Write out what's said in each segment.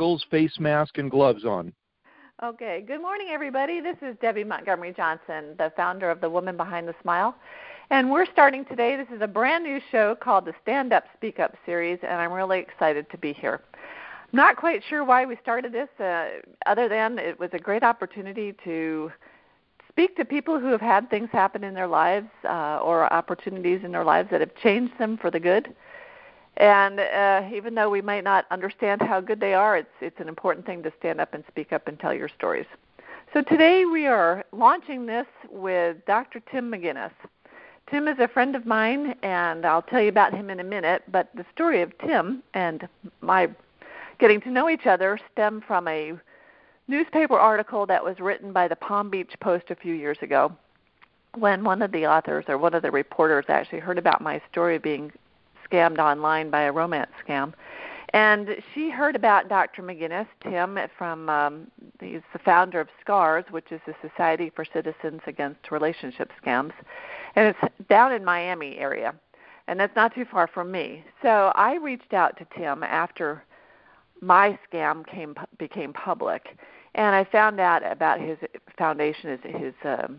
goggles, face mask, and gloves on. Okay. Good morning, everybody. This is Debbie Montgomery Johnson, the founder of The Woman Behind the Smile. And we're starting today. This is a brand new show called the Stand Up Speak Up series, and I'm really excited to be here. I'm not quite sure why we started this, uh, other than it was a great opportunity to speak to people who have had things happen in their lives uh, or opportunities in their lives that have changed them for the good. And uh, even though we might not understand how good they are, it's it's an important thing to stand up and speak up and tell your stories. So today we are launching this with Dr. Tim McGuinness. Tim is a friend of mine, and I'll tell you about him in a minute. But the story of Tim and my getting to know each other stem from a newspaper article that was written by the Palm Beach Post a few years ago when one of the authors or one of the reporters actually heard about my story being scammed online by a romance scam. And she heard about Dr. McGuinness, Tim, from um, he's the founder of SCARS, which is the Society for Citizens Against Relationship Scams, and it's down in Miami area, and that's not too far from me. So I reached out to Tim after my scam came became public, and I found out about his foundation, his, his um,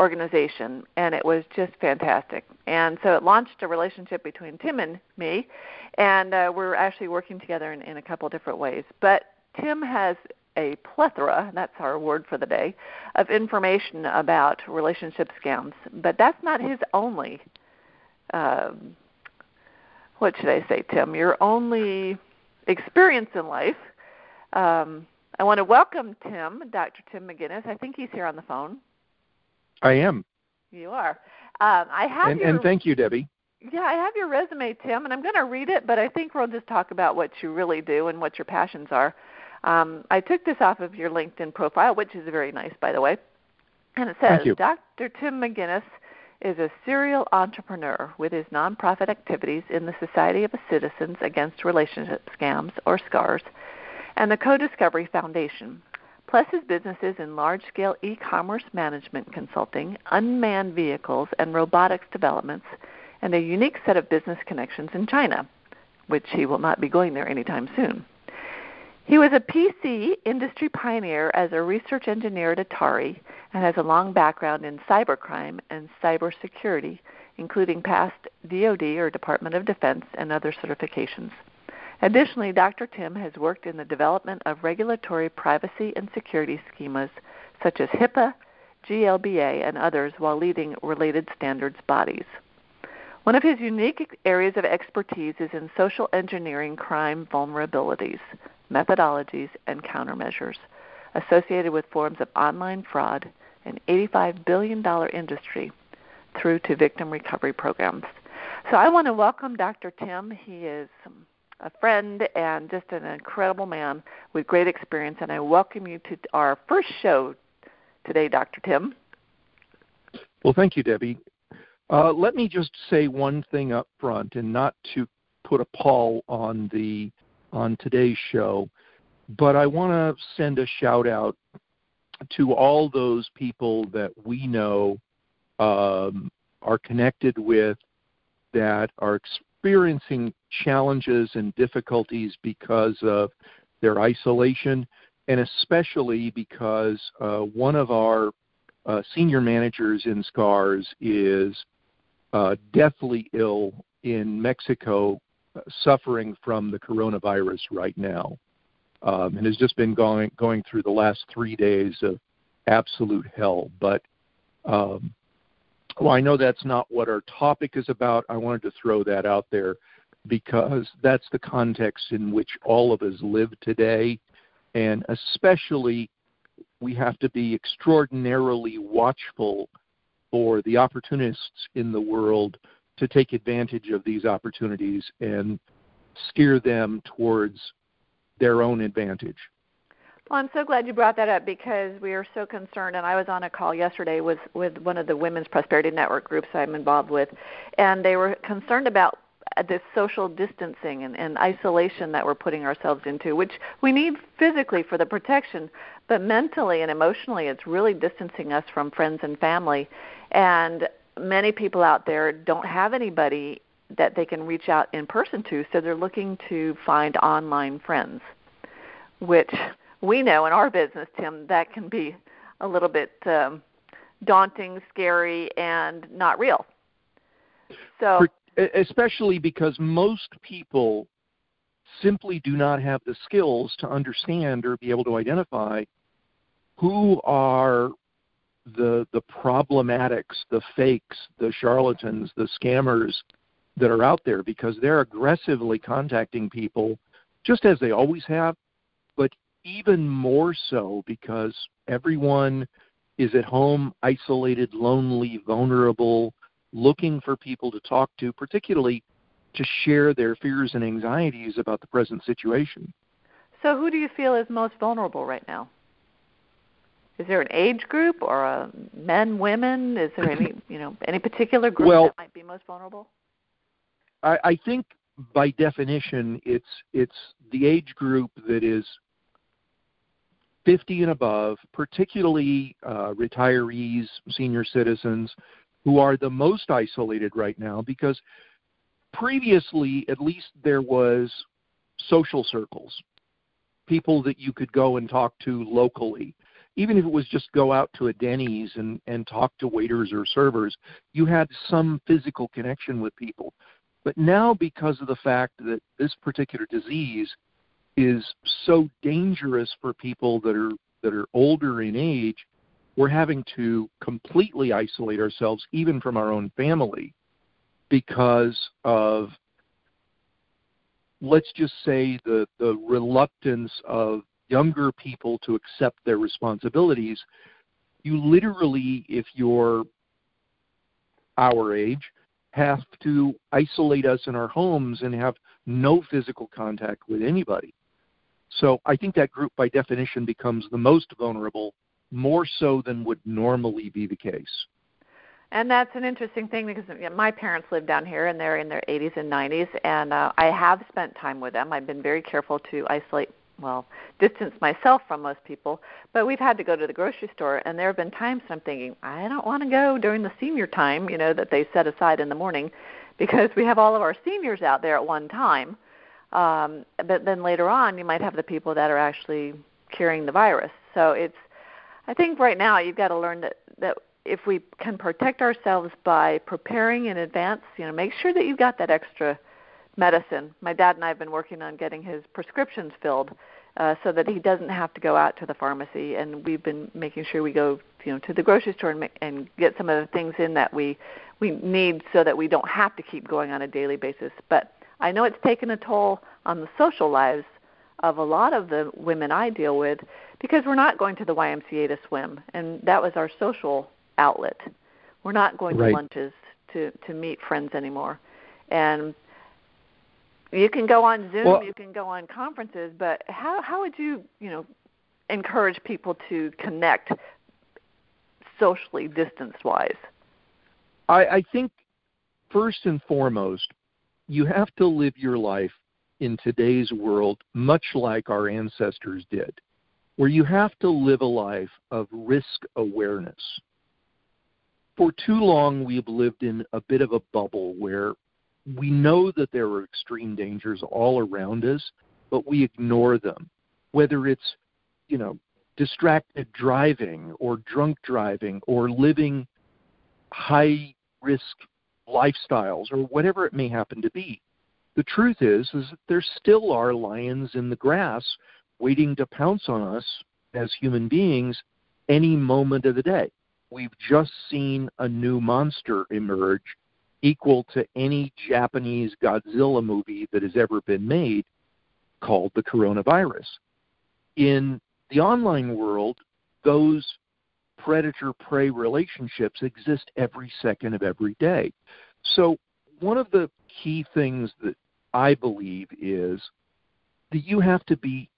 organization, and it was just fantastic. And so it launched a relationship between Tim and me, and uh, we're actually working together in, in a couple different ways. But Tim has a plethora, that's our word for the day, of information about relationship scams. But that's not his only, um, what should I say, Tim? Your only experience in life. Um, I want to welcome Tim, Dr. Tim McGuinness. I think he's here on the phone. I am. You are. Um, I have and, your, and thank you, Debbie. Yeah, I have your resume, Tim, and I'm going to read it, but I think we'll just talk about what you really do and what your passions are. Um, I took this off of your LinkedIn profile, which is very nice, by the way. And it says Dr. Tim McGuinness is a serial entrepreneur with his nonprofit activities in the Society of Citizens Against Relationship Scams, or SCARS, and the Co-Discovery Foundation plus his businesses in large-scale e-commerce management consulting, unmanned vehicles, and robotics developments, and a unique set of business connections in China, which he will not be going there anytime soon. He was a PC industry pioneer as a research engineer at Atari and has a long background in cybercrime and cybersecurity, including past DoD or Department of Defense and other certifications. Additionally, Dr. Tim has worked in the development of regulatory privacy and security schemas such as HIPAA, GLBA, and others while leading related standards bodies. One of his unique areas of expertise is in social engineering crime vulnerabilities, methodologies, and countermeasures associated with forms of online fraud, an $85 billion industry, through to victim recovery programs. So I want to welcome Dr. Tim. He is a friend and just an incredible man with great experience. And I welcome you to our first show today, Dr. Tim. Well, thank you, Debbie. Uh, let me just say one thing up front, and not to put a pall on the on today's show, but I want to send a shout out to all those people that we know um, are connected with that are experiencing challenges and difficulties because of their isolation, and especially because uh, one of our uh, senior managers in SCARS is uh, deathly ill in Mexico, uh, suffering from the coronavirus right now, um, and has just been going going through the last three days of absolute hell. But um, well, I know that's not what our topic is about. I wanted to throw that out there because that's the context in which all of us live today. And especially, we have to be extraordinarily watchful for the opportunists in the world to take advantage of these opportunities and steer them towards their own advantage. Well, I'm so glad you brought that up because we are so concerned. And I was on a call yesterday with with one of the Women's Prosperity Network groups I'm involved with, and they were concerned about this social distancing and, and isolation that we're putting ourselves into, which we need physically for the protection, but mentally and emotionally, it's really distancing us from friends and family. And many people out there don't have anybody that they can reach out in person to, so they're looking to find online friends. which we know in our business, Tim, that can be a little bit um, daunting, scary, and not real. So, especially because most people simply do not have the skills to understand or be able to identify who are the the problematics, the fakes, the charlatans, the scammers that are out there because they're aggressively contacting people just as they always have, but even more so because everyone is at home, isolated, lonely, vulnerable, looking for people to talk to, particularly to share their fears and anxieties about the present situation. So, who do you feel is most vulnerable right now? Is there an age group or a men, women? Is there any, you know, any particular group well, that might be most vulnerable? I, I think by definition, it's it's the age group that is 50 and above, particularly uh, retirees, senior citizens, who are the most isolated right now because previously, at least, there was social circles, people that you could go and talk to locally. Even if it was just go out to a Denny's and, and talk to waiters or servers, you had some physical connection with people. But now, because of the fact that this particular disease is so dangerous for people that are that are older in age, we're having to completely isolate ourselves even from our own family because of let's just say the the reluctance of younger people to accept their responsibilities. You literally if you're our age have to isolate us in our homes and have no physical contact with anybody so i think that group by definition becomes the most vulnerable more so than would normally be the case. And that's an interesting thing because my parents live down here and they're in their 80s and 90s, and uh, I have spent time with them. I've been very careful to isolate, well, distance myself from most people, but we've had to go to the grocery store, and there have been times I'm thinking, I don't want to go during the senior time, you know, that they set aside in the morning because we have all of our seniors out there at one time. Um, but then later on, you might have the people that are actually carrying the virus. So it's I think right now you've got to learn that that if we can protect ourselves by preparing in advance, you know, make sure that you've got that extra medicine. My dad and I have been working on getting his prescriptions filled uh, so that he doesn't have to go out to the pharmacy, and we've been making sure we go, you know, to the grocery store and, make, and get some of the things in that we we need so that we don't have to keep going on a daily basis. But I know it's taken a toll on the social lives of a lot of the women I deal with because we're not going to the YMCA to swim, and that was our social outlet. We're not going right. to lunches to to meet friends anymore, and you can go on Zoom, well, you can go on conferences, but how how would you you know encourage people to connect socially distance wise? I, I think first and foremost, you have to live your life in today's world much like our ancestors did where you have to live a life of risk awareness. For too long, we've lived in a bit of a bubble where we know that there are extreme dangers all around us, but we ignore them. Whether it's, you know, distracted driving or drunk driving or living high risk lifestyles or whatever it may happen to be. The truth is is that there still are lions in the grass waiting to pounce on us as human beings any moment of the day. We've just seen a new monster emerge equal to any Japanese Godzilla movie that has ever been made called the coronavirus. In the online world, those predator prey relationships exist every second of every day. So, one of the key things that I believe is that you have to be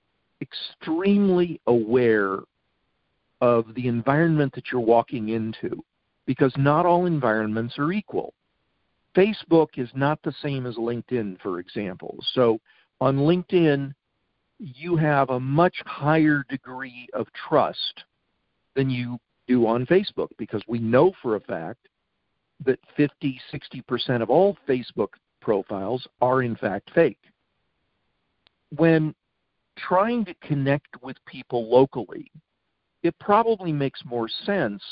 extremely aware of the environment that you're walking into because not all environments are equal. Facebook is not the same as LinkedIn, for example. So on LinkedIn, you have a much higher degree of trust than you do on Facebook because we know for a fact that 50, 60% of all Facebook profiles are in fact fake. When trying to connect with people locally, it probably makes more sense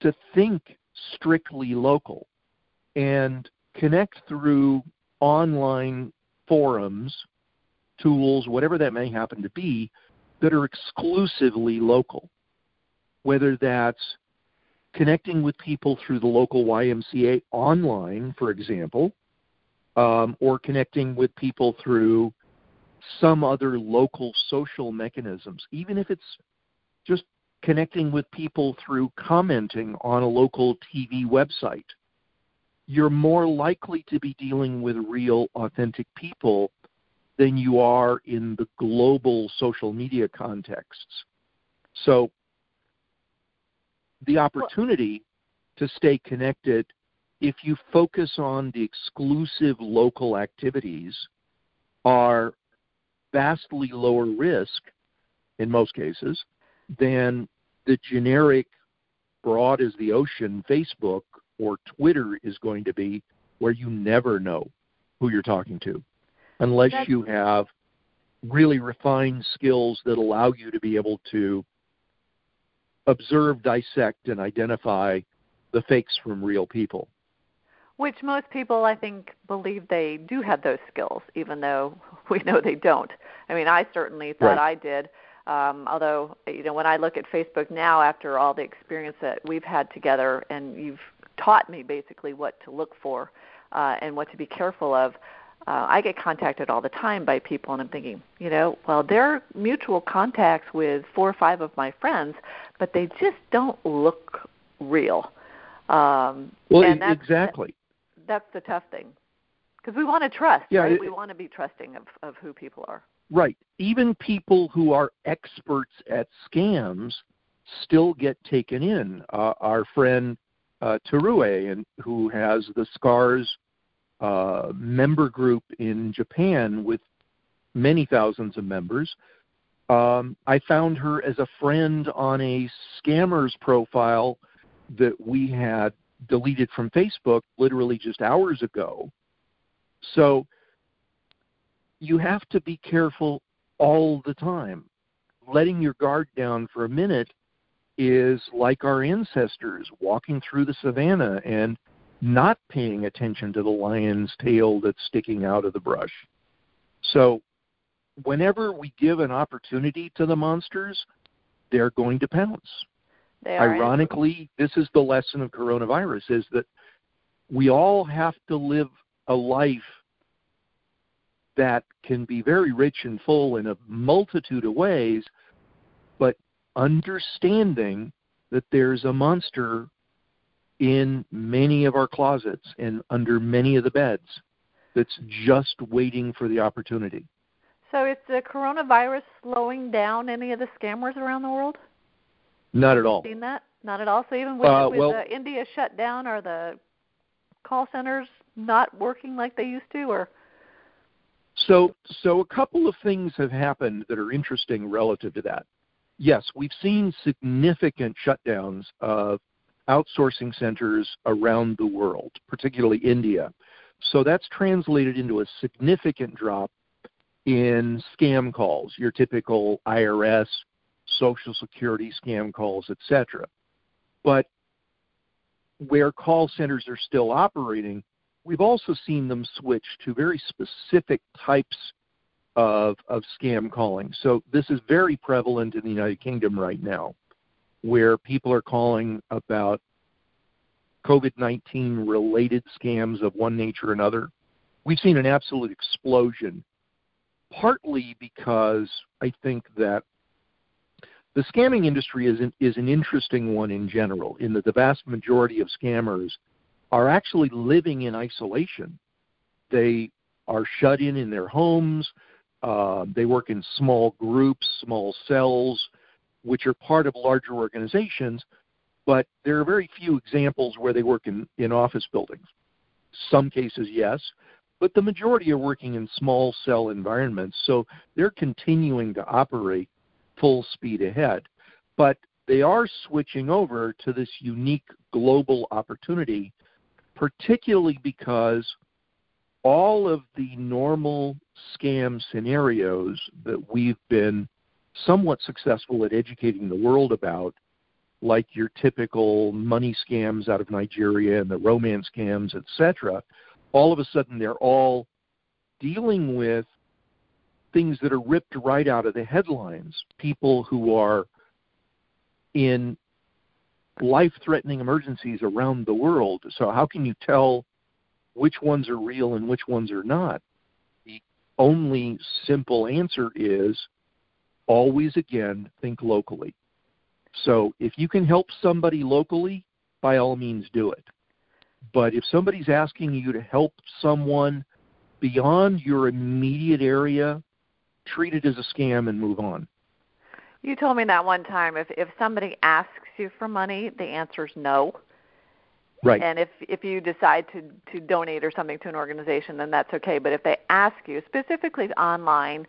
to think strictly local and connect through online forums, tools, whatever that may happen to be, that are exclusively local. Whether that's connecting with people through the local YMCA online, for example, um, or connecting with people through some other local social mechanisms, even if it's just connecting with people through commenting on a local TV website. You're more likely to be dealing with real, authentic people than you are in the global social media contexts. So, the opportunity to stay connected if you focus on the exclusive local activities are vastly lower risk in most cases than the generic broad as the ocean Facebook or Twitter is going to be where you never know who you're talking to unless you have really refined skills that allow you to be able to observe, dissect, and identify the fakes from real people. Which most people, I think, believe they do have those skills, even though we know they don't. I mean, I certainly thought right. I did. Um, although, you know, when I look at Facebook now, after all the experience that we've had together, and you've taught me basically what to look for uh, and what to be careful of, uh, I get contacted all the time by people, and I'm thinking, you know, well, they're mutual contacts with four or five of my friends, but they just don't look real. Um, well, and that's, exactly. That's the tough thing, because we want to trust. Yeah, right? it, we want to be trusting of of who people are. Right. Even people who are experts at scams still get taken in. Uh, our friend uh, Terue, and who has the Scars uh, member group in Japan with many thousands of members. Um, I found her as a friend on a scammer's profile that we had deleted from Facebook literally just hours ago. So you have to be careful all the time. Letting your guard down for a minute is like our ancestors walking through the savannah and not paying attention to the lion's tail that's sticking out of the brush. So, whenever we give an opportunity to the monsters, they're going to pounce. Ironically, this is the lesson of coronavirus is that we all have to live a life that can be very rich and full in a multitude of ways, but understanding that there's a monster in many of our closets and under many of the beds that's just waiting for the opportunity. So is the coronavirus slowing down any of the scammers around the world? Not at all. Seen that? Not at all. So even with, uh, with well, uh, India shut down, are the call centers not working like they used to, or? So, so a couple of things have happened that are interesting relative to that. Yes, we've seen significant shutdowns of outsourcing centers around the world, particularly India. So that's translated into a significant drop in scam calls, your typical IRS, Social Security scam calls, etc. But where call centers are still operating, we've also seen them switch to very specific types of, of scam calling. So this is very prevalent in the United Kingdom right now where people are calling about COVID 19 related scams of one nature or another. We've seen an absolute explosion, partly because I think that the scamming industry is an, is an interesting one in general, in that the vast majority of scammers are actually living in isolation. They are shut in in their homes. Uh, they work in small groups, small cells which are part of larger organizations, but there are very few examples where they work in, in office buildings. Some cases, yes, but the majority are working in small cell environments, so they're continuing to operate full speed ahead. But they are switching over to this unique global opportunity, particularly because all of the normal scam scenarios that we've been somewhat successful at educating the world about, like your typical money scams out of Nigeria and the romance scams, etc., all of a sudden they're all dealing with things that are ripped right out of the headlines. People who are in life threatening emergencies around the world. So, how can you tell which ones are real and which ones are not? The only simple answer is always again think locally. So, if you can help somebody locally, by all means do it. But if somebody's asking you to help someone beyond your immediate area, treat it as a scam and move on. You told me that one time if if somebody asks you for money, the answer is no. Right. And if if you decide to to donate or something to an organization, then that's okay. But if they ask you specifically online,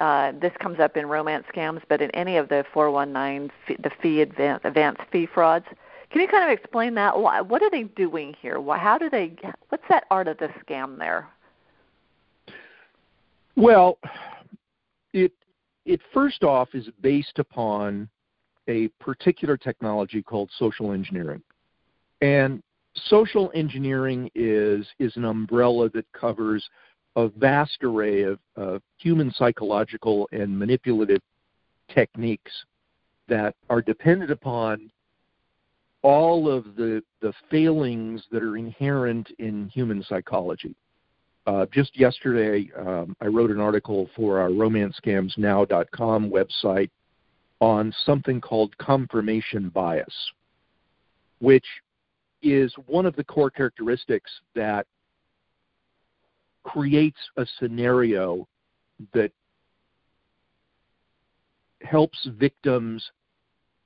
uh, this comes up in romance scams, but in any of the 419 fee, the fee advance advanced fee frauds. Can you kind of explain that? What are they doing here? Why, How do they? What's that art of the scam there? Well, it it first off is based upon a particular technology called social engineering. And social engineering is is an umbrella that covers a vast array of, of human psychological and manipulative techniques that are dependent upon all of the the failings that are inherent in human psychology. Uh, just yesterday, um, I wrote an article for our romancescamsnow.com website on something called confirmation bias, which is one of the core characteristics that creates a scenario that helps victims,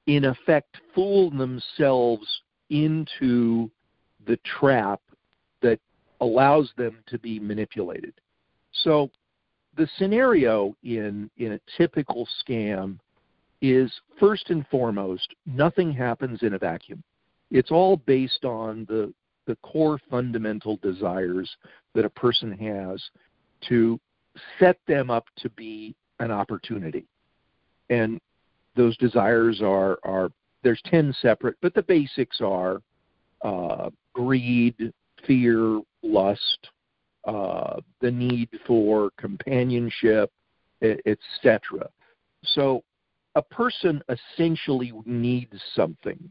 in effect, fool themselves into the trap that allows them to be manipulated. So the scenario in, in a typical scam is first and foremost, nothing happens in a vacuum. It's all based on the, the core fundamental desires that a person has to set them up to be an opportunity. And those desires are, are there's 10 separate, but the basics are uh, greed, fear, lust, uh, the need for companionship, etc. So a person essentially needs something.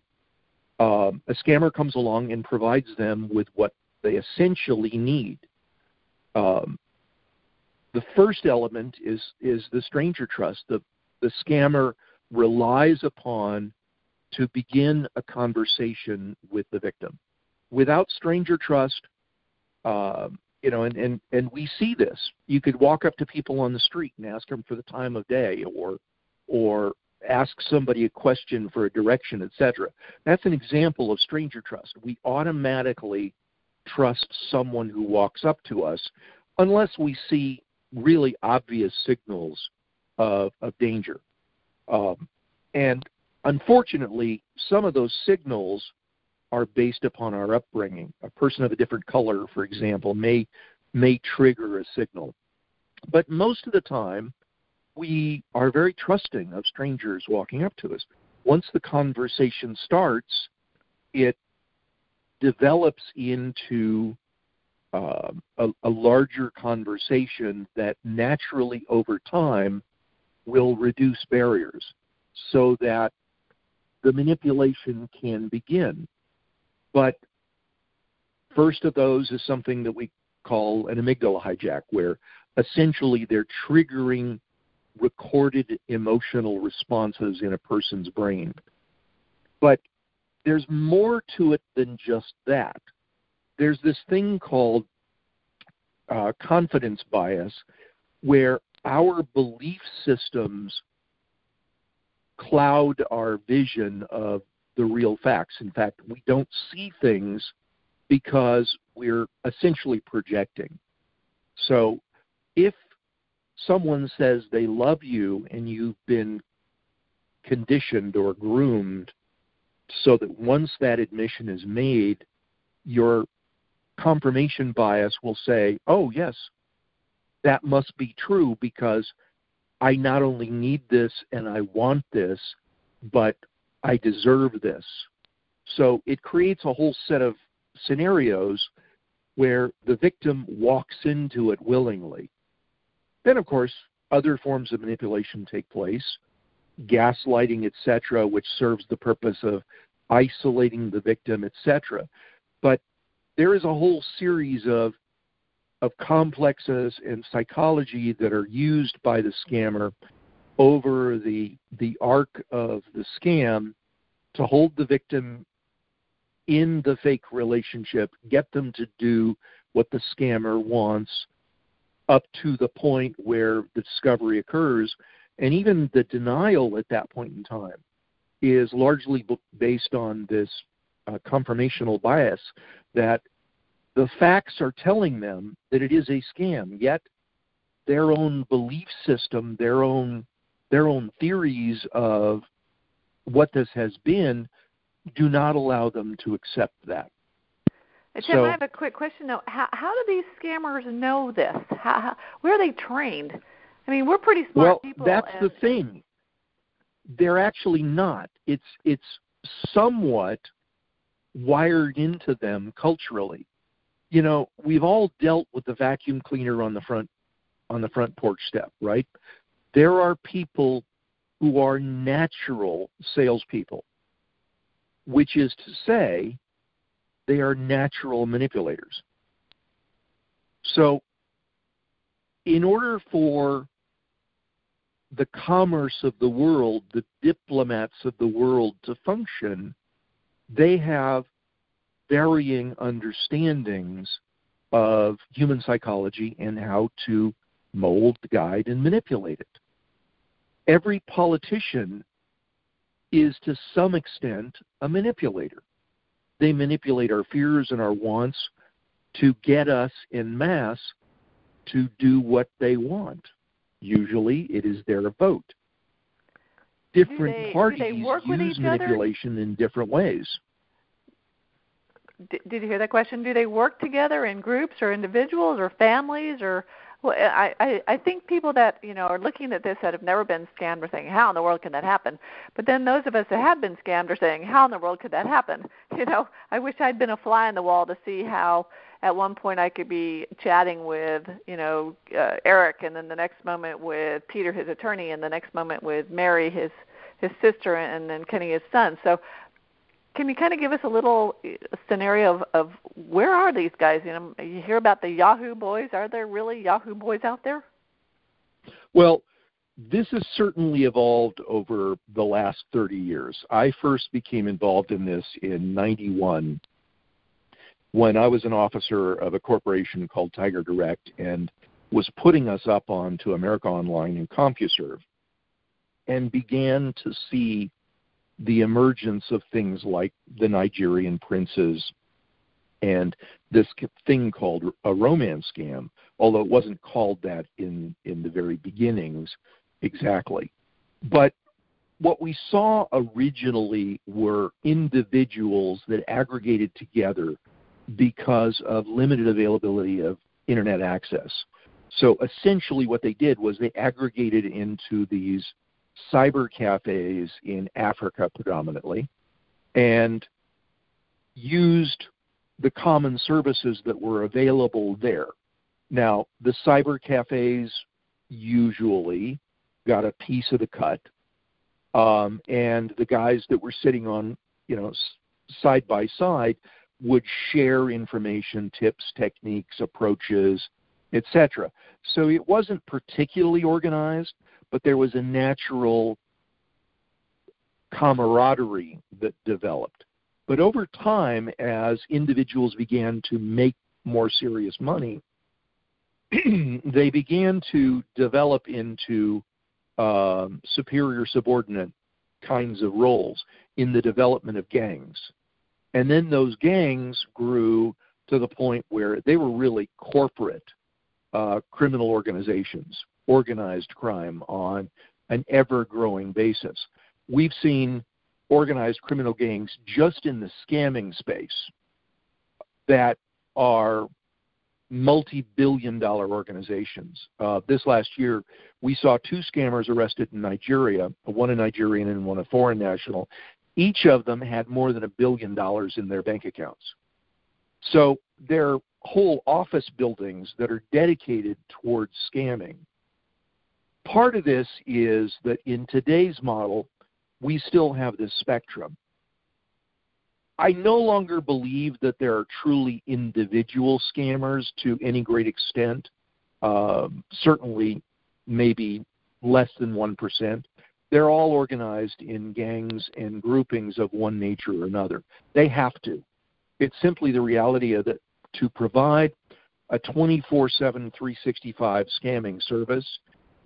Um, a scammer comes along and provides them with what they essentially need. Um, the first element is is the stranger trust. The the scammer relies upon to begin a conversation with the victim. Without stranger trust, uh, you know, and, and and we see this. You could walk up to people on the street and ask them for the time of day, or or ask somebody a question for a direction, etc. That's an example of stranger trust. We automatically trust someone who walks up to us unless we see really obvious signals of, of danger. Um, and unfortunately, some of those signals are based upon our upbringing. A person of a different color, for example, may may trigger a signal. But most of the time, we are very trusting of strangers walking up to us. Once the conversation starts, it develops into uh, a, a larger conversation that naturally over time will reduce barriers so that the manipulation can begin. But first of those is something that we call an amygdala hijack, where essentially they're triggering recorded emotional responses in a person's brain. But there's more to it than just that. There's this thing called uh, confidence bias, where our belief systems cloud our vision of the real facts. In fact, we don't see things because we're essentially projecting. So if someone says they love you and you've been conditioned or groomed so that once that admission is made, your confirmation bias will say, oh, yes, that must be true because I not only need this and I want this, but I deserve this. So it creates a whole set of scenarios where the victim walks into it willingly. Then, of course, other forms of manipulation take place, gaslighting, etc., which serves the purpose of isolating the victim, etc. But there is a whole series of of complexes and psychology that are used by the scammer over the the arc of the scam to hold the victim in the fake relationship, get them to do what the scammer wants up to the point where the discovery occurs. And even the denial at that point in time is largely based on this uh, confirmational bias that the facts are telling them that it is a scam, yet their own belief system, their own their own theories of what this has been do not allow them to accept that. Tim, so, I have a quick question though. How, how do these scammers know this? How, how, where are they trained? I mean, we're pretty smart well, people. Well, that's and... the thing. They're actually not. It's it's somewhat wired into them culturally. You know, we've all dealt with the vacuum cleaner on the front on the front porch step, right? There are people who are natural salespeople which is to say, they are natural manipulators. So, in order for the commerce of the world, the diplomats of the world to function, they have varying understandings of human psychology and how to mold, guide, and manipulate it. Every politician is to some extent a manipulator. They manipulate our fears and our wants to get us in mass to do what they want. Usually it is their vote. Different they, parties use manipulation other? in different ways. did you hear that question? Do they work together in groups or individuals or families or well, I, I I think people that you know are looking at this that have never been scammed are saying, "How in the world can that happen?" But then those of us that have been scammed are saying, "How in the world could that happen?" You know, I wish I'd been a fly on the wall to see how at one point I could be chatting with you know uh, Eric, and then the next moment with Peter, his attorney, and the next moment with Mary, his his sister, and then Kenny, his son. So can you kind of give us a little uh, scenario of, of where are these guys? You know, you hear about the Yahoo boys. Are there really Yahoo boys out there? Well, this has certainly evolved over the last 30 years. I first became involved in this in 91 when I was an officer of a corporation called Tiger Direct and was putting us up onto America Online and CompuServe and began to see the emergence of things like the Nigerian princes and this thing called a romance scam, although it wasn't called that in, in the very beginnings exactly. But what we saw originally were individuals that aggregated together because of limited availability of internet access. So essentially, what they did was they aggregated into these cyber cafes in Africa predominantly and used the common services that were available there. Now, the cyber cafes usually got a piece of the cut, um, and the guys that were sitting on, you know, side by side would share information, tips, techniques, approaches, etc. So it wasn't particularly organized, but there was a natural camaraderie that developed. But over time, as individuals began to make more serious money, they began to develop into um, superior subordinate kinds of roles in the development of gangs. And then those gangs grew to the point where they were really corporate uh, criminal organizations organized crime on an ever growing basis. We've seen organized criminal gangs just in the scamming space that are multi-billion dollar organizations. Uh, this last year, we saw two scammers arrested in Nigeria, one a Nigerian and one a foreign national. Each of them had more than a billion dollars in their bank accounts. So they're whole office buildings that are dedicated towards scamming. Part of this is that in today's model, we still have this spectrum. I no longer believe that there are truly individual scammers to any great extent. Uh, certainly, maybe less than 1%. They're all organized in gangs and groupings of one nature or another. They have to. It's simply the reality of that to provide a 24 7, 365 scamming service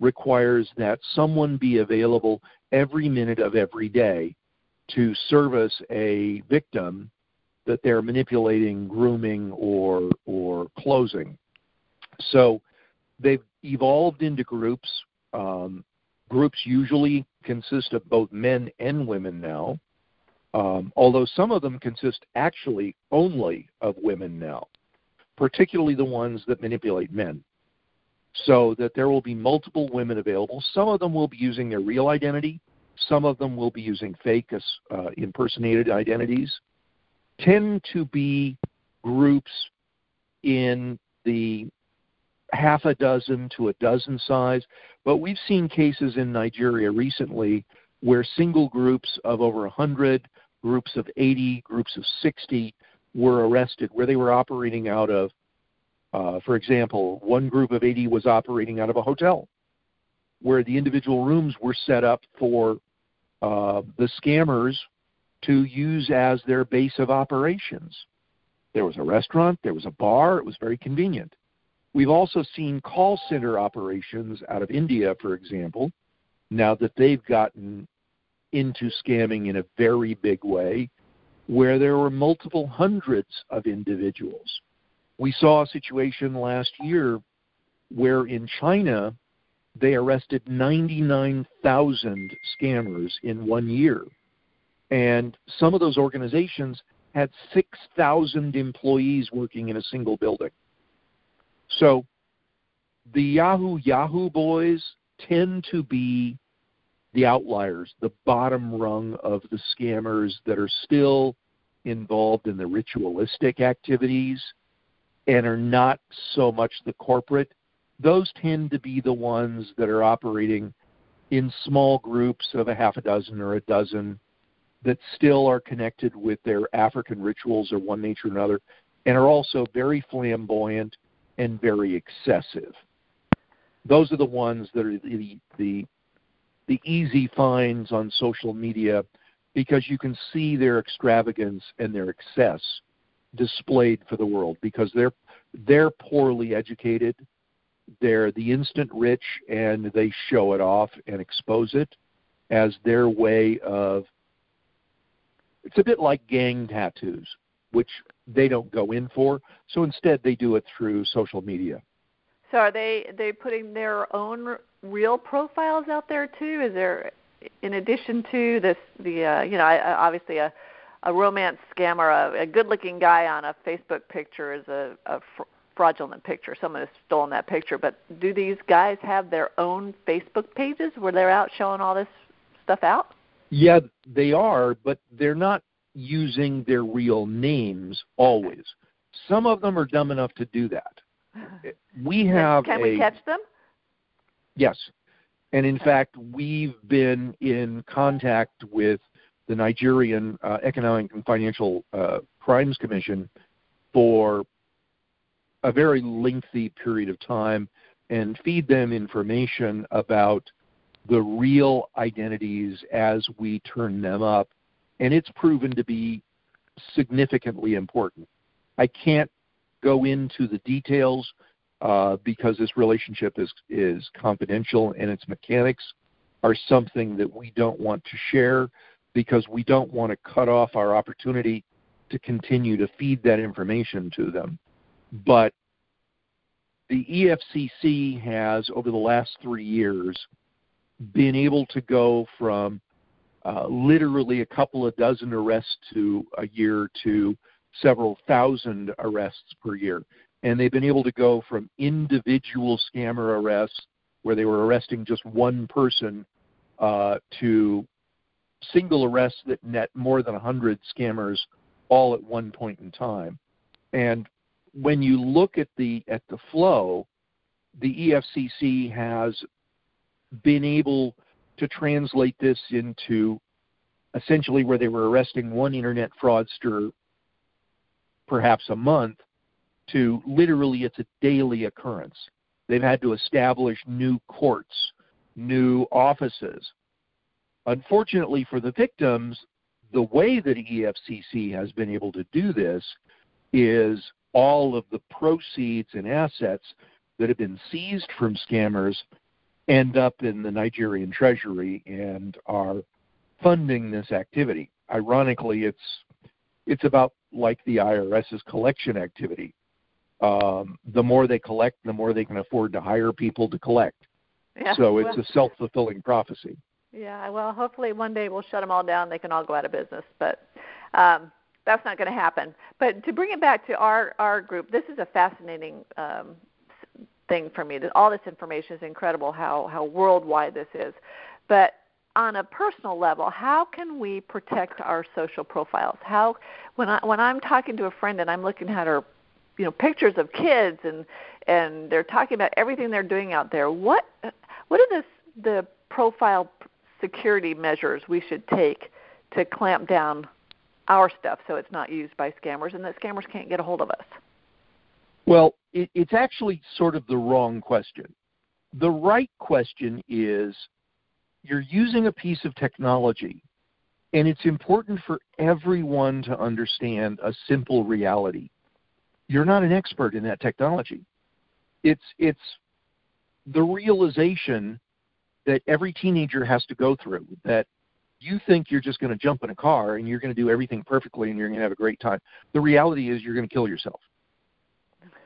requires that someone be available every minute of every day to service a victim that they're manipulating, grooming, or or closing. So they've evolved into groups. Um, groups usually consist of both men and women now, um, although some of them consist actually only of women now, particularly the ones that manipulate men. So that there will be multiple women available. Some of them will be using their real identity, some of them will be using fake uh, impersonated identities, tend to be groups in the half a dozen to a dozen size. But we've seen cases in Nigeria recently where single groups of over 100, groups of 80, groups of 60 were arrested, where they were operating out of, uh, for example, one group of 80 was operating out of a hotel where the individual rooms were set up for uh, the scammers to use as their base of operations. There was a restaurant, there was a bar, it was very convenient. We've also seen call center operations out of India, for example, now that they've gotten into scamming in a very big way, where there were multiple hundreds of individuals. We saw a situation last year where in China, they arrested 99,000 scammers in one year. And some of those organizations had 6,000 employees working in a single building. So the Yahoo Yahoo boys tend to be the outliers, the bottom rung of the scammers that are still involved in the ritualistic activities and are not so much the corporate. Those tend to be the ones that are operating in small groups of a half a dozen or a dozen that still are connected with their African rituals or one nature or another, and are also very flamboyant and very excessive. Those are the ones that are the, the, the easy finds on social media because you can see their extravagance and their excess displayed for the world because they're they're poorly educated they're the instant rich and they show it off and expose it as their way of it's a bit like gang tattoos which they don't go in for so instead they do it through social media so are they they putting their own real profiles out there too is there in addition to this the uh, you know obviously a a romance scammer a, a good looking guy on a facebook picture is a, a fr- fraudulent picture. Someone has stolen that picture. But do these guys have their own Facebook pages where they're out showing all this stuff out? Yeah, they are, but they're not using their real names always. Some of them are dumb enough to do that. We have Can a, we catch them? Yes. And in fact, we've been in contact with the Nigerian uh, Economic and Financial uh, Crimes Commission for a very lengthy period of time and feed them information about the real identities as we turn them up. And it's proven to be significantly important. I can't go into the details uh, because this relationship is, is confidential and its mechanics are something that we don't want to share because we don't want to cut off our opportunity to continue to feed that information to them. But the EFCC has, over the last three years, been able to go from uh, literally a couple of dozen arrests to a year to several thousand arrests per year. And they've been able to go from individual scammer arrests, where they were arresting just one person, uh, to single arrests that net more than 100 scammers all at one point in time. And when you look at the at the flow, the EFCC has been able to translate this into essentially where they were arresting one internet fraudster perhaps a month to literally it's a daily occurrence. They've had to establish new courts, new offices. Unfortunately for the victims, the way that EFCC has been able to do this is all of the proceeds and assets that have been seized from scammers end up in the Nigerian treasury and are funding this activity. Ironically, it's it's about like the IRS's collection activity. Um, the more they collect, the more they can afford to hire people to collect. Yeah, so it's well, a self fulfilling prophecy. Yeah, well, hopefully one day we'll shut them all down. They can all go out of business, but um, that's not going to happen. But to bring it back to our our group, this is a fascinating um, thing for me. All this information is incredible. How how worldwide this is, but on a personal level, how can we protect our social profiles? How when I when I'm talking to a friend and I'm looking at her, you know, pictures of kids and and they're talking about everything they're doing out there. What what are the the profile security measures we should take to clamp down our stuff so it's not used by scammers and that scammers can't get a hold of us? Well, it, it's actually sort of the wrong question. The right question is you're using a piece of technology, and it's important for everyone to understand a simple reality. You're not an expert in that technology. It's, it's the realization that every teenager has to go through that you think you're just going to jump in a car and you're going to do everything perfectly and you're going to have a great time. The reality is you're going to kill yourself.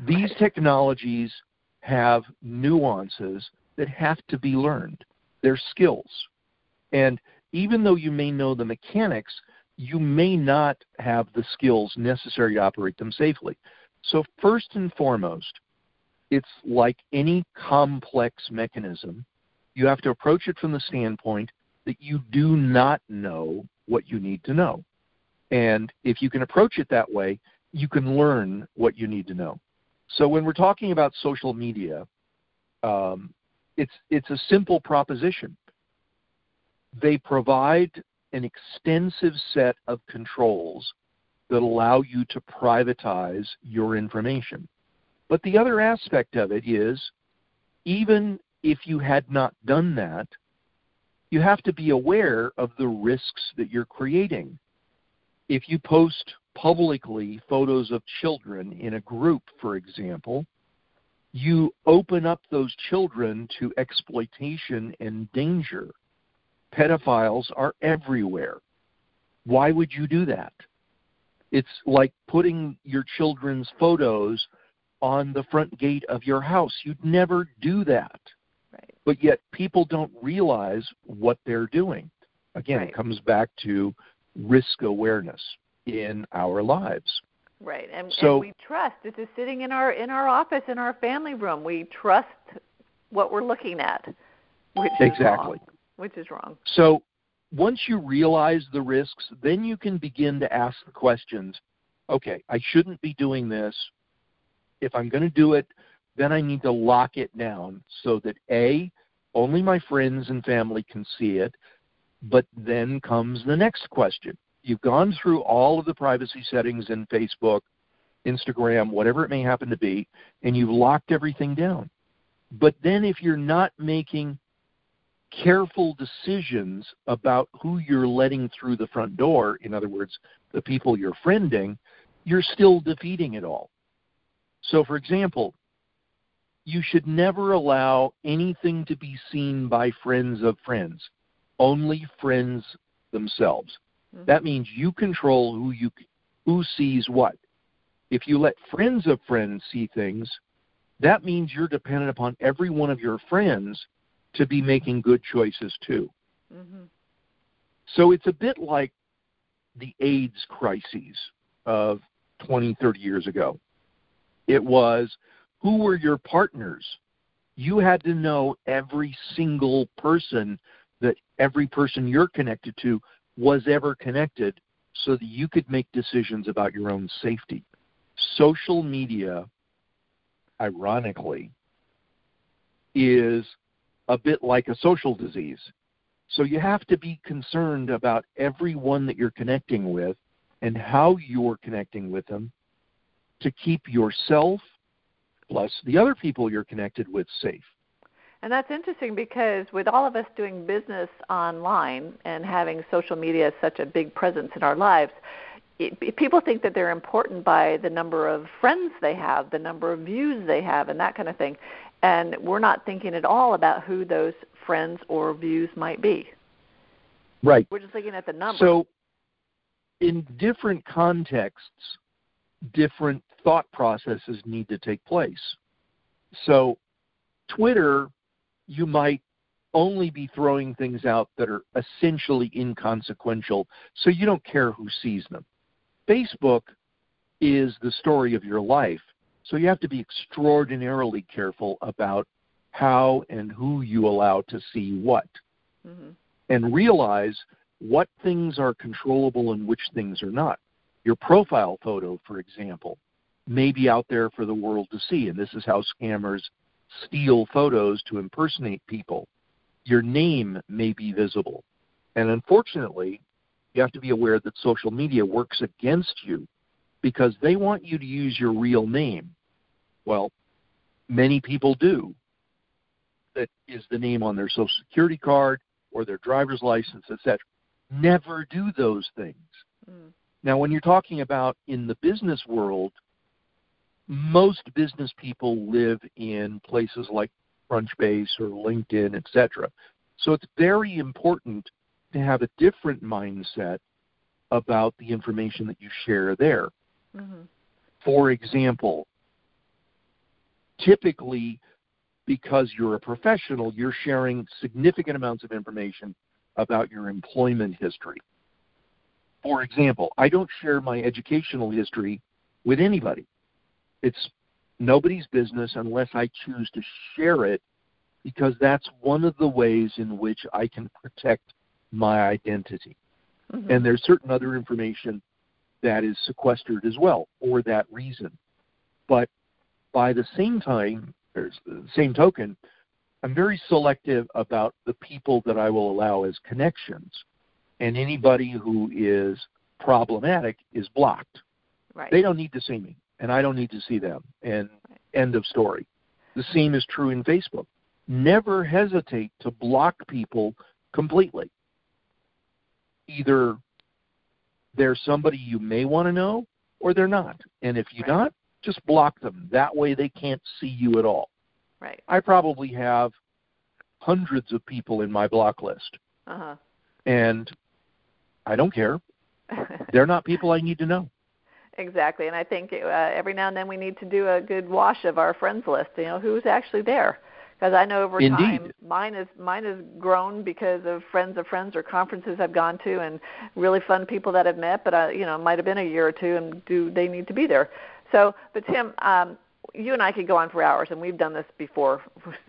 These technologies have nuances that have to be learned. They're skills. And even though you may know the mechanics, you may not have the skills necessary to operate them safely. So, first and foremost, it's like any complex mechanism you have to approach it from the standpoint that you do not know what you need to know. And if you can approach it that way, you can learn what you need to know. So when we're talking about social media, um, it's it's a simple proposition. They provide an extensive set of controls that allow you to privatize your information. But the other aspect of it is even if you had not done that, you have to be aware of the risks that you're creating. If you post publicly photos of children in a group, for example, you open up those children to exploitation and danger. Pedophiles are everywhere. Why would you do that? It's like putting your children's photos on the front gate of your house. You'd never do that. Right. But yet people don't realize what they're doing. Again, right. it comes back to risk awareness in our lives. Right. And, so, and we trust. This is sitting in our in our office in our family room. We trust what we're looking at. Which exactly. Is wrong, which is wrong. So once you realize the risks, then you can begin to ask the questions, okay, I shouldn't be doing this. If I'm going to do it, then I need to lock it down so that A, only my friends and family can see it. But then comes the next question. You've gone through all of the privacy settings in Facebook, Instagram, whatever it may happen to be, and you've locked everything down. But then if you're not making careful decisions about who you're letting through the front door, in other words, the people you're friending, you're still defeating it all. So, for example, you should never allow anything to be seen by friends of friends, only friends themselves. Mm-hmm. That means you control who you who sees what. If you let friends of friends see things, that means you're dependent upon every one of your friends to be making good choices too. Mm-hmm. So it's a bit like the AIDS crises of 20, 30 years ago. It was who were your partners? You had to know every single person that every person you're connected to was ever connected so that you could make decisions about your own safety. Social media, ironically, is a bit like a social disease. So you have to be concerned about everyone that you're connecting with and how you're connecting with them to keep yourself plus the other people you're connected with safe. And that's interesting because with all of us doing business online and having social media such a big presence in our lives, it, people think that they're important by the number of friends they have, the number of views they have, and that kind of thing. And we're not thinking at all about who those friends or views might be. Right. We're just looking at the numbers. So, in different contexts, different thought processes need to take place. So, Twitter, you might only be throwing things out that are essentially inconsequential, so you don't care who sees them. Facebook is the story of your life, so you have to be extraordinarily careful about how and who you allow to see what. Mm-hmm. And realize what things are controllable and which things are not. Your profile photo, for example, may be out there for the world to see, and this is how scammers steal photos to impersonate people. Your name may be visible. And unfortunately, you have to be aware that social media works against you because they want you to use your real name. Well, many people do. That is the name on their social security card or their driver's license, etc. Never do those things. Mm. Now, when you're talking about in the business world, most business people live in places like Crunchbase or LinkedIn, etc. So it's very important to have a different mindset about the information that you share there. Mm-hmm. For example, typically because you're a professional, you're sharing significant amounts of information about your employment history. For example, I don't share my educational history with anybody. It's nobody's business unless I choose to share it because that's one of the ways in which I can protect my identity. Mm-hmm. And there's certain other information that is sequestered as well for that reason. But by the same time, or the same token, I'm very selective about the people that I will allow as connections. And anybody who is problematic is blocked. Right. They don't need to see me and I don't need to see them. And end of story. The same is true in Facebook. Never hesitate to block people completely. Either they're somebody you may want to know or they're not. And if you're right. not, just block them. That way they can't see you at all. Right. I probably have hundreds of people in my block list. Uh-huh. And I don't care. they're not people I need to know. Exactly, and I think uh, every now and then we need to do a good wash of our friends list. You know, who's actually there? Because I know over Indeed. time mine is mine has grown because of friends of friends or conferences I've gone to and really fun people that I've met. But I, you know, it might have been a year or two, and do they need to be there? So, but Tim, um, you and I could go on for hours, and we've done this before,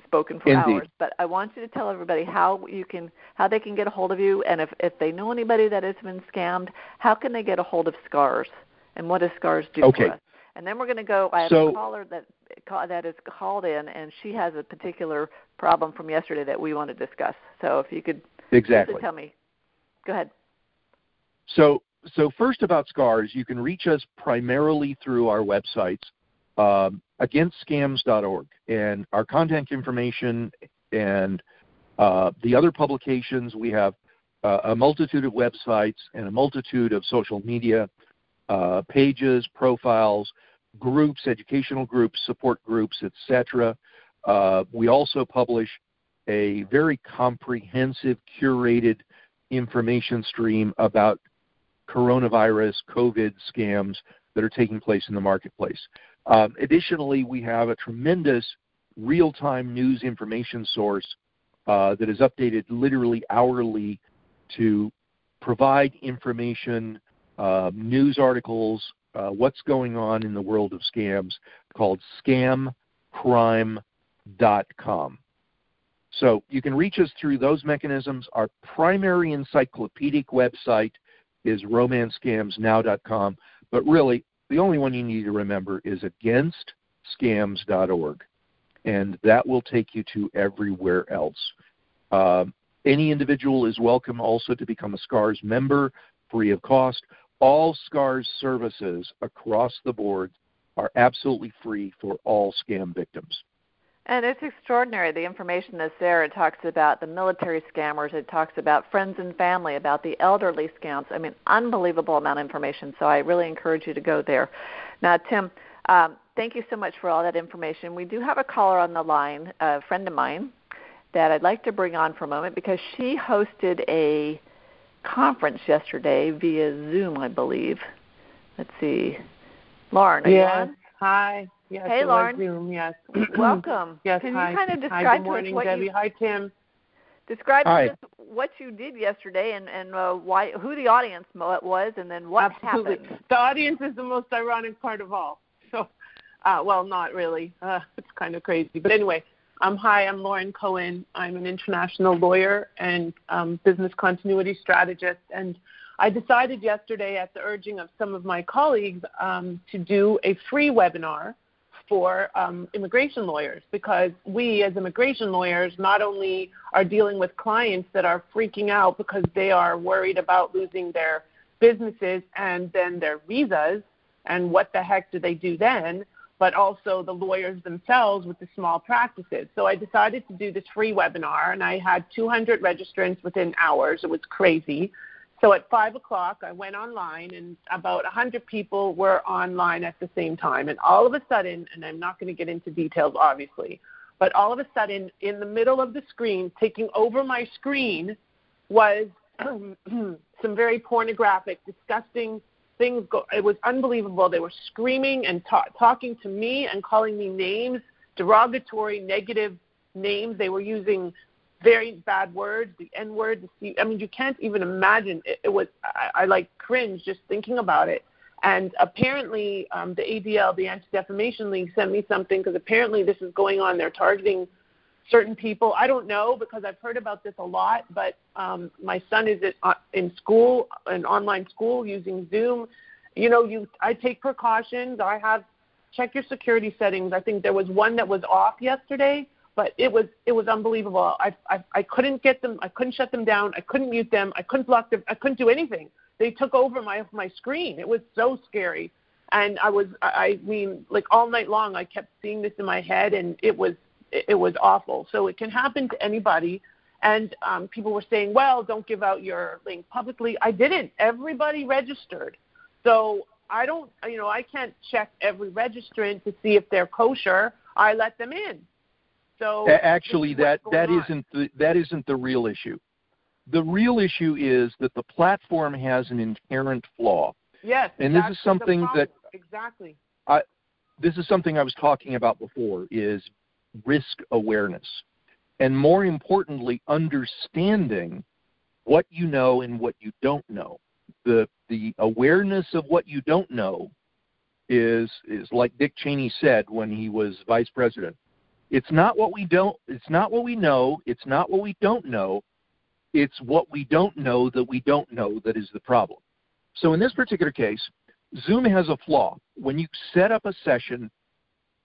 spoken for Indeed. hours. But I want you to tell everybody how you can, how they can get a hold of you, and if if they know anybody that has been scammed, how can they get a hold of Scars? And what does scars do okay. for us. And then we're going to go. I have so, a caller that that is called in, and she has a particular problem from yesterday that we want to discuss. So if you could exactly tell me, go ahead. So so first about scars, you can reach us primarily through our websites, um, againstscams.org, and our contact information and uh, the other publications. We have uh, a multitude of websites and a multitude of social media uh, pages, profiles, groups, educational groups, support groups, etc. Uh, we also publish a very comprehensive, curated information stream about coronavirus, COVID scams that are taking place in the marketplace. Um, additionally, we have a tremendous real time news information source uh, that is updated literally hourly to provide information uh, news articles, uh, what's going on in the world of scams called scamcrime.com. So you can reach us through those mechanisms. Our primary encyclopedic website is romancescamsnow.com, but really the only one you need to remember is againstscams.org, and that will take you to everywhere else. Uh, any individual is welcome also to become a SCARS member free of cost. All SCARS services across the board are absolutely free for all scam victims. And it's extraordinary the information that's there. It talks about the military scammers. It talks about friends and family, about the elderly scams. I mean, unbelievable amount of information. So I really encourage you to go there. Now, Tim, um, thank you so much for all that information. We do have a caller on the line, a friend of mine, that I'd like to bring on for a moment because she hosted a conference yesterday via Zoom, I believe. Let's see. Lauren, are yes. you on? Hi. Yes, hey, Lauren. Zoom, yes. Welcome. yes, Can hi. you kind of describe hi, good morning, to us what Debbie. you Hi, Tim. describe to Hi. us what you did yesterday and and uh, why who the audience was and then what Absolutely. happened. The audience is the most ironic part of all. So, uh, well, not really. Uh, it's kind of crazy. But anyway, um, hi, I'm Lauren Cohen. I'm an international lawyer and um, business continuity strategist. And I decided yesterday, at the urging of some of my colleagues, um, to do a free webinar for um, immigration lawyers because we, as immigration lawyers, not only are dealing with clients that are freaking out because they are worried about losing their businesses and then their visas, and what the heck do they do then? But also the lawyers themselves with the small practices. So I decided to do this free webinar, and I had 200 registrants within hours. It was crazy. So at 5 o'clock, I went online, and about 100 people were online at the same time. And all of a sudden, and I'm not going to get into details, obviously, but all of a sudden, in the middle of the screen, taking over my screen, was some very pornographic, disgusting things. Go- it was unbelievable. They were screaming and ta- talking to me and calling me names, derogatory, negative names. They were using very bad words, the N word. I mean, you can't even imagine. It, it was I, I like cringe just thinking about it. And apparently, um, the ADL, the Anti Defamation League, sent me something because apparently this is going on. They're targeting certain people. I don't know because I've heard about this a lot. But um, my son is at, uh, in school, an online school using Zoom. You know, you I take precautions. I have check your security settings. I think there was one that was off yesterday but it was it was unbelievable. I, I I couldn't get them. I couldn't shut them down. I couldn't mute them. I couldn't block them. I couldn't do anything. They took over my my screen. It was so scary, and I was I, I mean like all night long I kept seeing this in my head, and it was it, it was awful. So it can happen to anybody. And um, people were saying, well, don't give out your link publicly. I didn't. Everybody registered. So I don't, you know, I can't check every registrant to see if they're kosher. I let them in. So Actually, that that isn't the, that isn't the real issue. The real issue is that the platform has an inherent flaw. Yes, and this is something that- exactly. I, This is something I was talking about before is risk awareness. And more importantly, understanding what you know and what you don't know. The the awareness of what you don't know is is like Dick Cheney said when he was vice president. It's not what we don't it's not what we know, it's not what we don't know. It's what we don't know that we don't know that is the problem. So in this particular case, Zoom has a flaw. When you set up a session,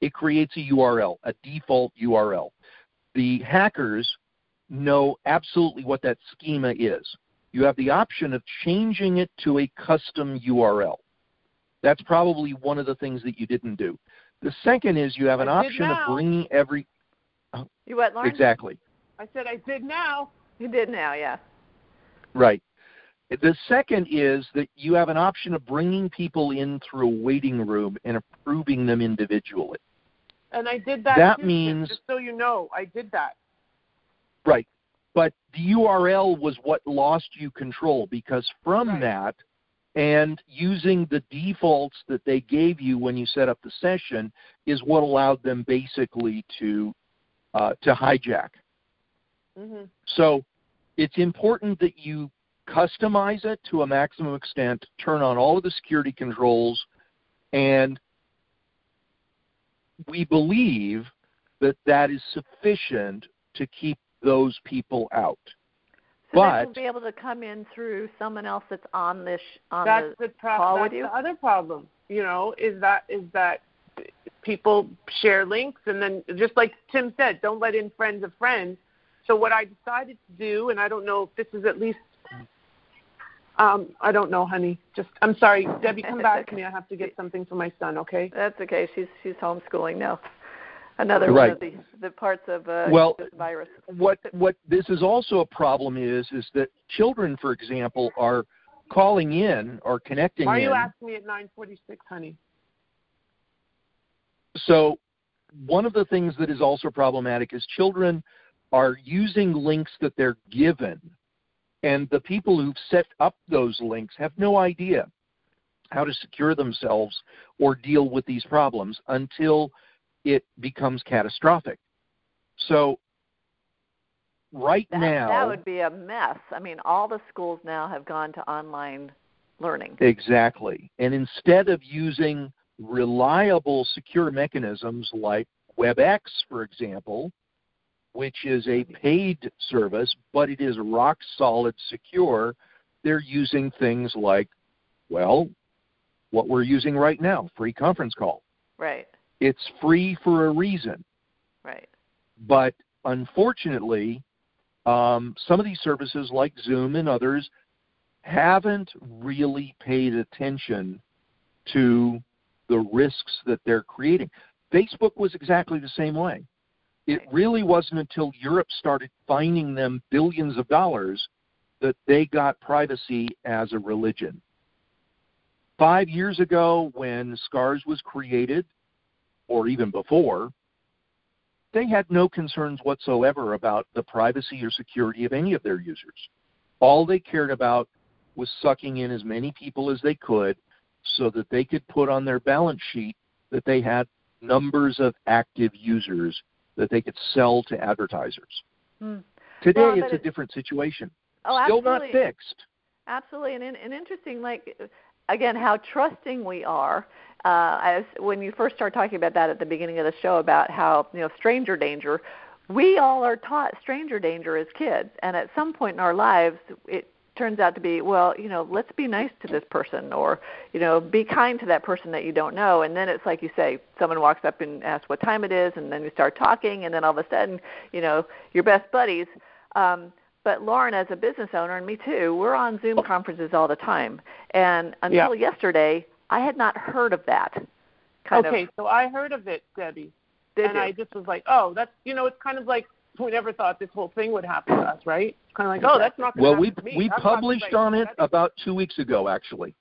it creates a URL, a default URL. The hackers know absolutely what that schema is. You have the option of changing it to a custom URL. That's probably one of the things that you didn't do. The second is you have an I option of bringing every uh-huh. You what, Lauren? exactly I said I did now. You did now, yeah. right. The second is that you have an option of bringing people in through a waiting room and approving them individually. And I did that. That too, means- just so you know, I did that. Right. But the URL was what lost you control because from Right. that and using the defaults that they gave you when you set up the session is what allowed them basically to uh, to hijack. hmm So it's important that you customize it to a maximum extent, turn on all of the security controls, And we believe that that is sufficient to keep those people out. So but they will be able to come in through someone else that's on this on that's the, the, pro- call that's with you. the other problem. You know, is that is that people share links and then just like Tim said, don't let in friends of friends. So what I decided to do, and I don't know if this is at least um, I don't know, honey. Just I'm sorry, Debbie, come back to me. I have to get something for my son, okay? That's okay. She's she's homeschooling now. Another one Right. of the the parts of uh, Well, this virus. what what this is also a problem is is that children, for example, are calling in or connecting Why are in. you asking me at 9:46, honey? So one of the things that is also problematic is children are using links that they're given, and the people who've set up those links have no idea how to secure themselves or deal with these problems until it becomes catastrophic. So right That, now that would be a mess. I mean, all the schools now have gone to online learning. Exactly. And instead of using reliable secure mechanisms like WebEx, for example, which is a paid service, but it is rock solid secure, they're using things like, well, what we're using right now, free conference call. Right. It's free for a reason. Right. But unfortunately, um, some of these services like Zoom and others haven't really paid attention to the risks that they're creating. Facebook was exactly the same way. It really wasn't until Europe started fining them billions of dollars that they got privacy as a religion. Five years ago, when SCARS was created, or even before, they had no concerns whatsoever about the privacy or security of any of their users. All they cared about was sucking in as many people as they could so that they could put on their balance sheet that they had numbers of active users that they could sell to advertisers. Hmm. Today, Well, it's a it- different situation. Oh, Still absolutely. not fixed. Absolutely, and, and interesting, like again, how trusting we are. Uh, as when you first start talking about that at the beginning of the show about how you know stranger danger, we all are taught stranger danger as kids, and at some point in our lives, it turns out to be well, you know, let's be nice to this person, or you know, be kind to that person that you don't know, and then it's like you say, someone walks up and asks what time it is, and then you start talking, and then all of a sudden, you know, your best buddies. Um, but Lauren, as a business owner, and me too, we're on Zoom conferences all the time. And until yesterday, I had not heard of that. Kind okay, of. so I heard of it, Debbie, Did and you? I just was like, oh, that's you know, it's kind of like we never thought this whole thing would happen to us, right? It's kind of like, oh, that's not going to Well, happen we to me. we I'm published on it that's- about two weeks ago, actually.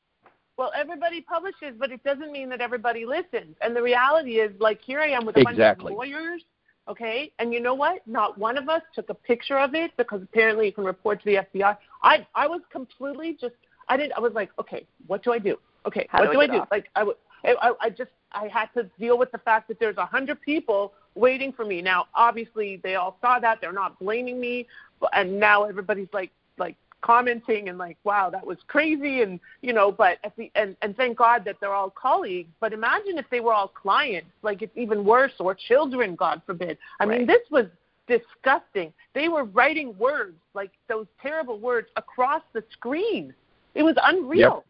Well, everybody publishes, but it doesn't mean that everybody listens. And the reality is, like, here I am with a Exactly. bunch of lawyers, okay? And you know what? Not one of us took a picture of it because apparently you can report to the FBI. I I was completely just I didn't. I was like, okay, what do I do? Okay, How what do I do I I get do? off? Like, I, w- I, I- I just I had to deal with the fact that there's a hundred people waiting for me. Now, obviously, they all saw that. They're not blaming me, but, and now everybody's like like commenting and like, wow, that was crazy, and you know. But at the and and thank God that they're all colleagues. But imagine if they were all clients. Like it's even worse, or children, God forbid. I mean, this was disgusting. They were writing words like those terrible words across the screen. It was unreal.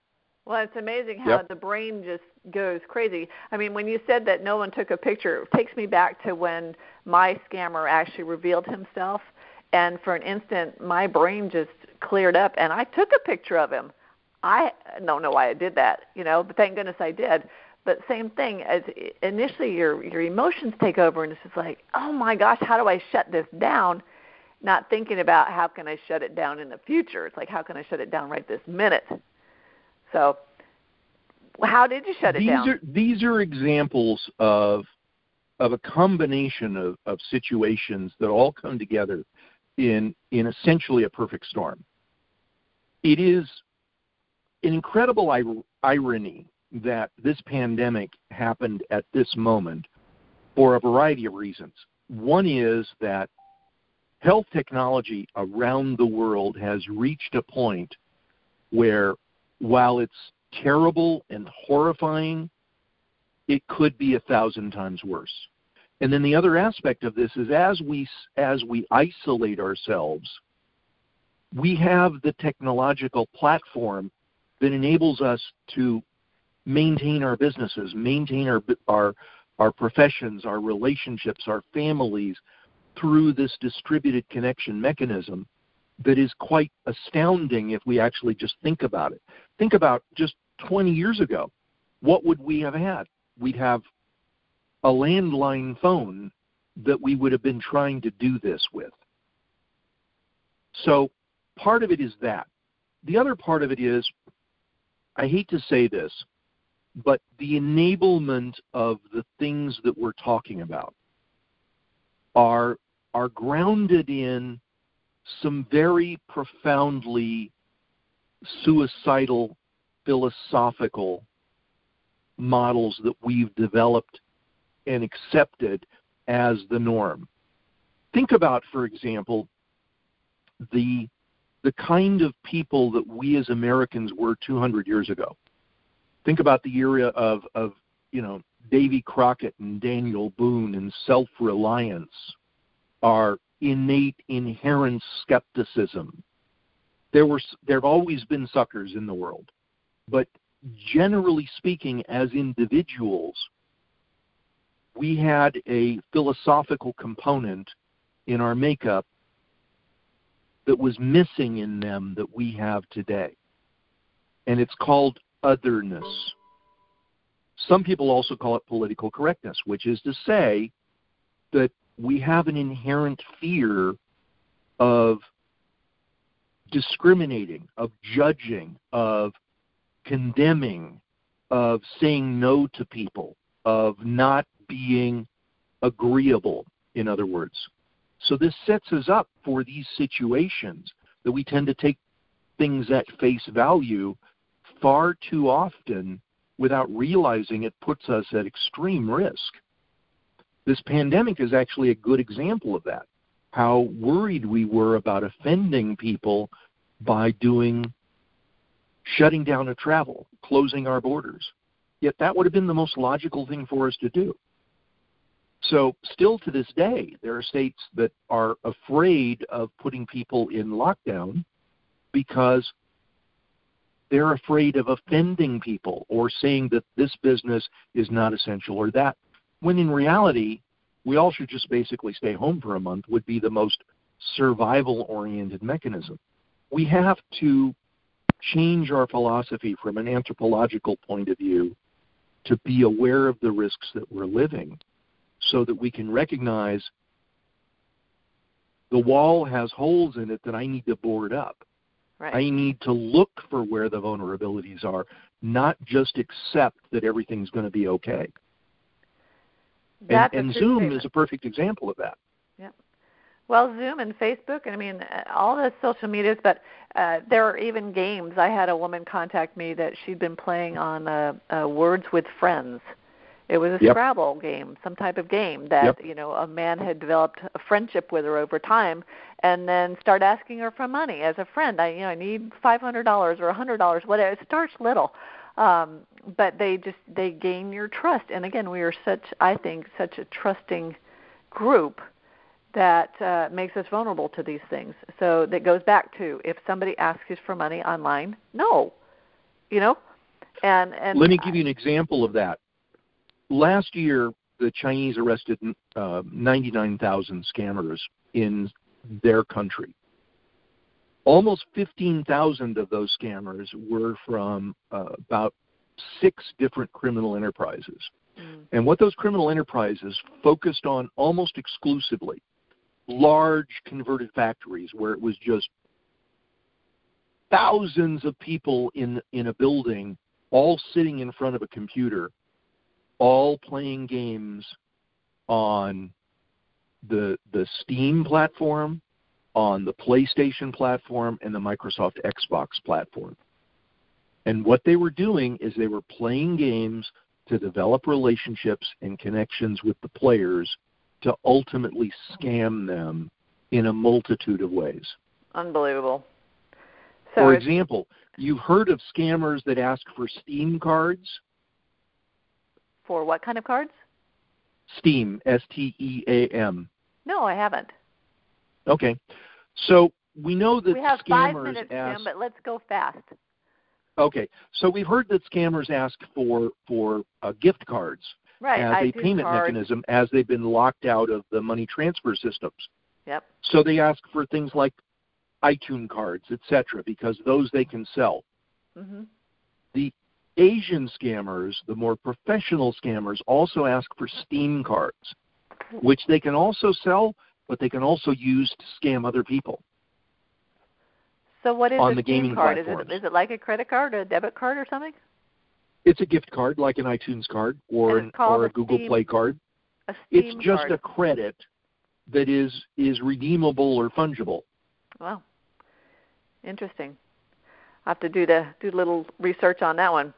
Well, it's amazing how Yep. the brain just goes crazy. I mean, when you said that no one took a picture, it takes me back to when my scammer actually revealed himself, and for an instant, my brain just cleared up, and I took a picture of him. I don't know why I did that, you know, but thank goodness I did. But same thing as initially your your emotions take over, and it's just like, oh my gosh, how do I shut this down? Not thinking about how can I shut it down in the future. It's like how can I shut it down right this minute? So, how did you shut it these down? are these are examples of of a combination of, of situations that all come together in in essentially a perfect storm. It is an incredible ir- irony that this pandemic happened at this moment for a variety of reasons. One is that health technology around the world has reached a point where while it's terrible and horrifying it could be a thousand times worse. And then the other aspect of this is as we as we isolate ourselves, we have the technological platform that enables us to maintain our businesses, maintain our our our professions, our relationships, our families through this distributed connection mechanism that is quite astounding if we actually just think about it. Think about just 20 years ago. What would we have had? We'd have a landline phone that we would have been trying to do this with. So part of it is that. The other part of it is, I hate to say this, but the enablement of the things that we're talking about are are grounded in some very profoundly suicidal philosophical models that we've developed and accepted as the norm. Think about, for example, the the kind of people that we as Americans were 200 years ago. Think about the era of, of you know Davy Crockett and Daniel Boone and self-reliance, our innate, inherent skepticism. There were there have always been suckers in the world, but generally speaking, as individuals, we had a philosophical component in our makeup that was missing in them that we have today. And it's called otherness. Some people also call it political correctness, which is to say that we have an inherent fear of discriminating, of judging, of condemning, of saying no to people, of not being agreeable, in other words. So this sets us up for these situations that we tend to take things at face value far too often without realizing it puts us at extreme risk. This pandemic is actually a good example of that. How worried we were about offending people by doing shutting down a travel, closing our borders. Yet that would have been the most logical thing for us to do. So, still to this day, there are states that are afraid of putting people in lockdown because they're afraid of offending people or saying that this business is not essential or that, when in reality, we all should just basically stay home for a month, would be the most survival oriented mechanism. We have to change our philosophy from an anthropological point of view to be aware of the risks that we're living so that we can recognize the wall has holes in it that I need to board up. Right. I need to look for where the vulnerabilities are, not just accept that everything's going to be okay. That's and, and Zoom statement. is a perfect example of that. Well, Zoom and Facebook, and I mean uh, all the social medias, but uh, there are even games. I had a woman contact me that she'd been playing on uh, uh, Words with Friends. It was a Yep. Scrabble game, some type of game that Yep. you know a man had developed a friendship with her over time, and then start asking her for money as a friend. I you know I need five hundred dollars or a hundred dollars, whatever. It starts little, um, but they just they gain your trust. And again, we are such I think such a trusting group that uh, makes us vulnerable to these things. So that goes back to if somebody asks you for money online, no, you know, and and Let me give you an example of that. Last year, the Chinese arrested uh, 99,000 scammers in their country. Almost 15,000 of those scammers were from uh, about six different criminal enterprises. Mm. And what those criminal enterprises focused on almost exclusively large converted factories where it was just thousands of people in in a building all sitting in front of a computer all playing games on the the Steam platform, on the PlayStation platform and the Microsoft Xbox platform. And what they were doing is they were playing games to develop relationships and connections with the players to ultimately scam them in a multitude of ways. unbelievable. So For example, you've heard of scammers that ask for Steam cards. for what kind of cards? Steam, S T E A M. No, I haven't. Okay. So we know that we have scammers five minutes, ask. Tim, but let's go fast. Okay, so we've heard that scammers ask for for uh, gift cards right, as a payment mechanism as they've been locked out of the money transfer systems. Yep. So they ask for things like iTunes cards, etc., because those they can sell. hmm The Asian scammers, the more professional scammers, also ask for Steam cards, which they can also sell, but they can also use to scam other people. So what is On a the Steam gaming card? Is it is it like a credit card or a debit card or something? It's a gift card, like an iTunes card or an, or a a Google Steam Play card. It's just card. a credit that is is redeemable or fungible. Wow. Interesting. I'll have to do the do a little research on that one.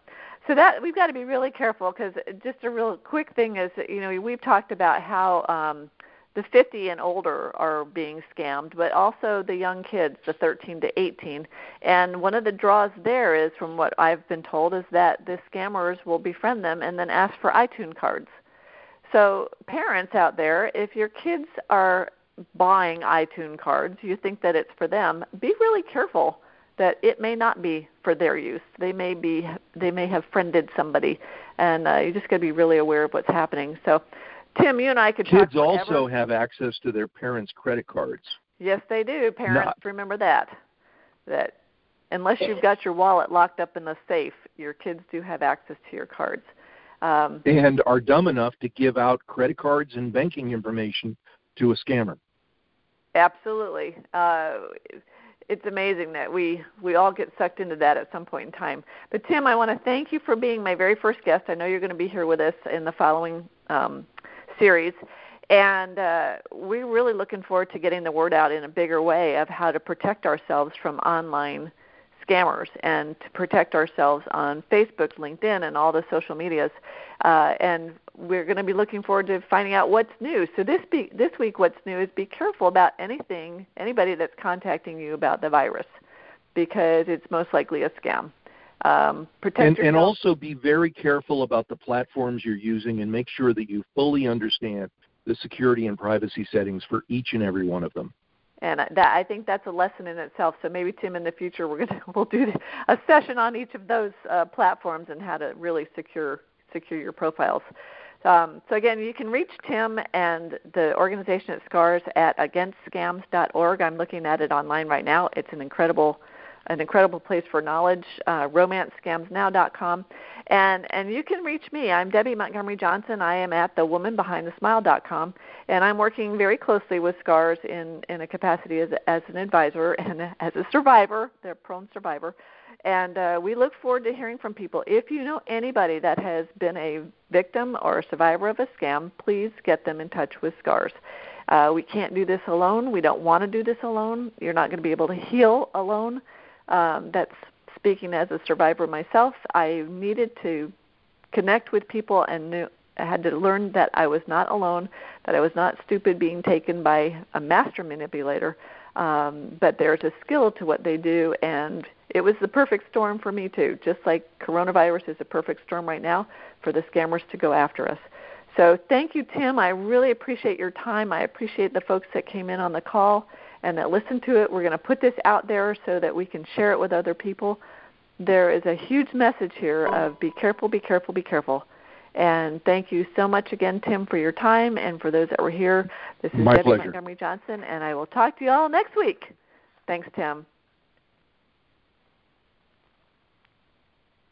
So that we've got to be really careful because just a real quick thing is that, you know we've talked about how um, the 50 and older are being scammed, but also the young kids, the 13 to 18. And one of the draws there is, from what I've been told, is that the scammers will befriend them and then ask for iTunes cards. So parents out there, if your kids are buying iTunes cards, you think that it's for them, be really careful that it may not be for their use. They may be they may have friended somebody, and uh, you just got to be really aware of what's happening. So, Tim, you and I could talk Kids also have access to their parents' credit cards. Yes, they do. Parents, Not- remember that. That unless you've got your wallet locked up in the safe, your kids do have access to your cards. Um, and are dumb enough to give out credit cards and banking information to a scammer. Absolutely. Uh, it's amazing that we we all get sucked into that at some point in time. But Tim, I want to thank you for being my very first guest. I know you're going to be here with us in the following um, series, and uh, we're really looking forward to getting the word out in a bigger way of how to protect ourselves from online scammers and to protect ourselves on Facebook, LinkedIn, and all the social medias. Uh, and we're going to be looking forward to finding out what's new. So this be, this week, what's new is be careful about anything, anybody that's contacting you about the virus, because it's most likely a scam. Um, protect And, yourself. and also be very careful about the platforms you're using and make sure that you fully understand the security and privacy settings for each and every one of them. and I- that I think that's a lesson in itself. So maybe Tim, in the future, we're gonna we'll do a session on each of those uh, platforms and how to really secure secure your profiles. Um, so again, you can reach Tim and the organization at SCARS at againstscams.org. I'm looking at it online right now. It's an incredible an incredible place for knowledge. Uh, romancescamsnow.com, and and you can reach me. I'm Debbie Montgomery Johnson. I am at thewomanbehindthesmile.com, and I'm working very closely with SCARS in in a capacity as as an advisor and as a survivor, the prone survivor. And uh, we look forward to hearing from people. If you know anybody that has been a victim or a survivor of a scam, please get them in touch with SCARS. Uh, we can't do this alone. We don't want to do this alone. You're not going to be able to heal alone. Um, that's speaking as a survivor myself. I needed to connect with people and knew I had to learn that I was not alone, that I was not stupid being taken by a master manipulator, um, but there's a skill to what they do, and it was the perfect storm for me too. Just like coronavirus is a perfect storm right now for the scammers to go after us. So thank you, Tim. I really appreciate your time. I appreciate the folks that came in on the call and that listen to it. We're going to put this out there so that we can share it with other people. There is a huge message here of be careful, be careful, be careful. And thank you so much again, Tim, for your time and for those that were here. This is My Debbie pleasure. Montgomery Johnson, and I will talk to you all next week. Thanks, Tim.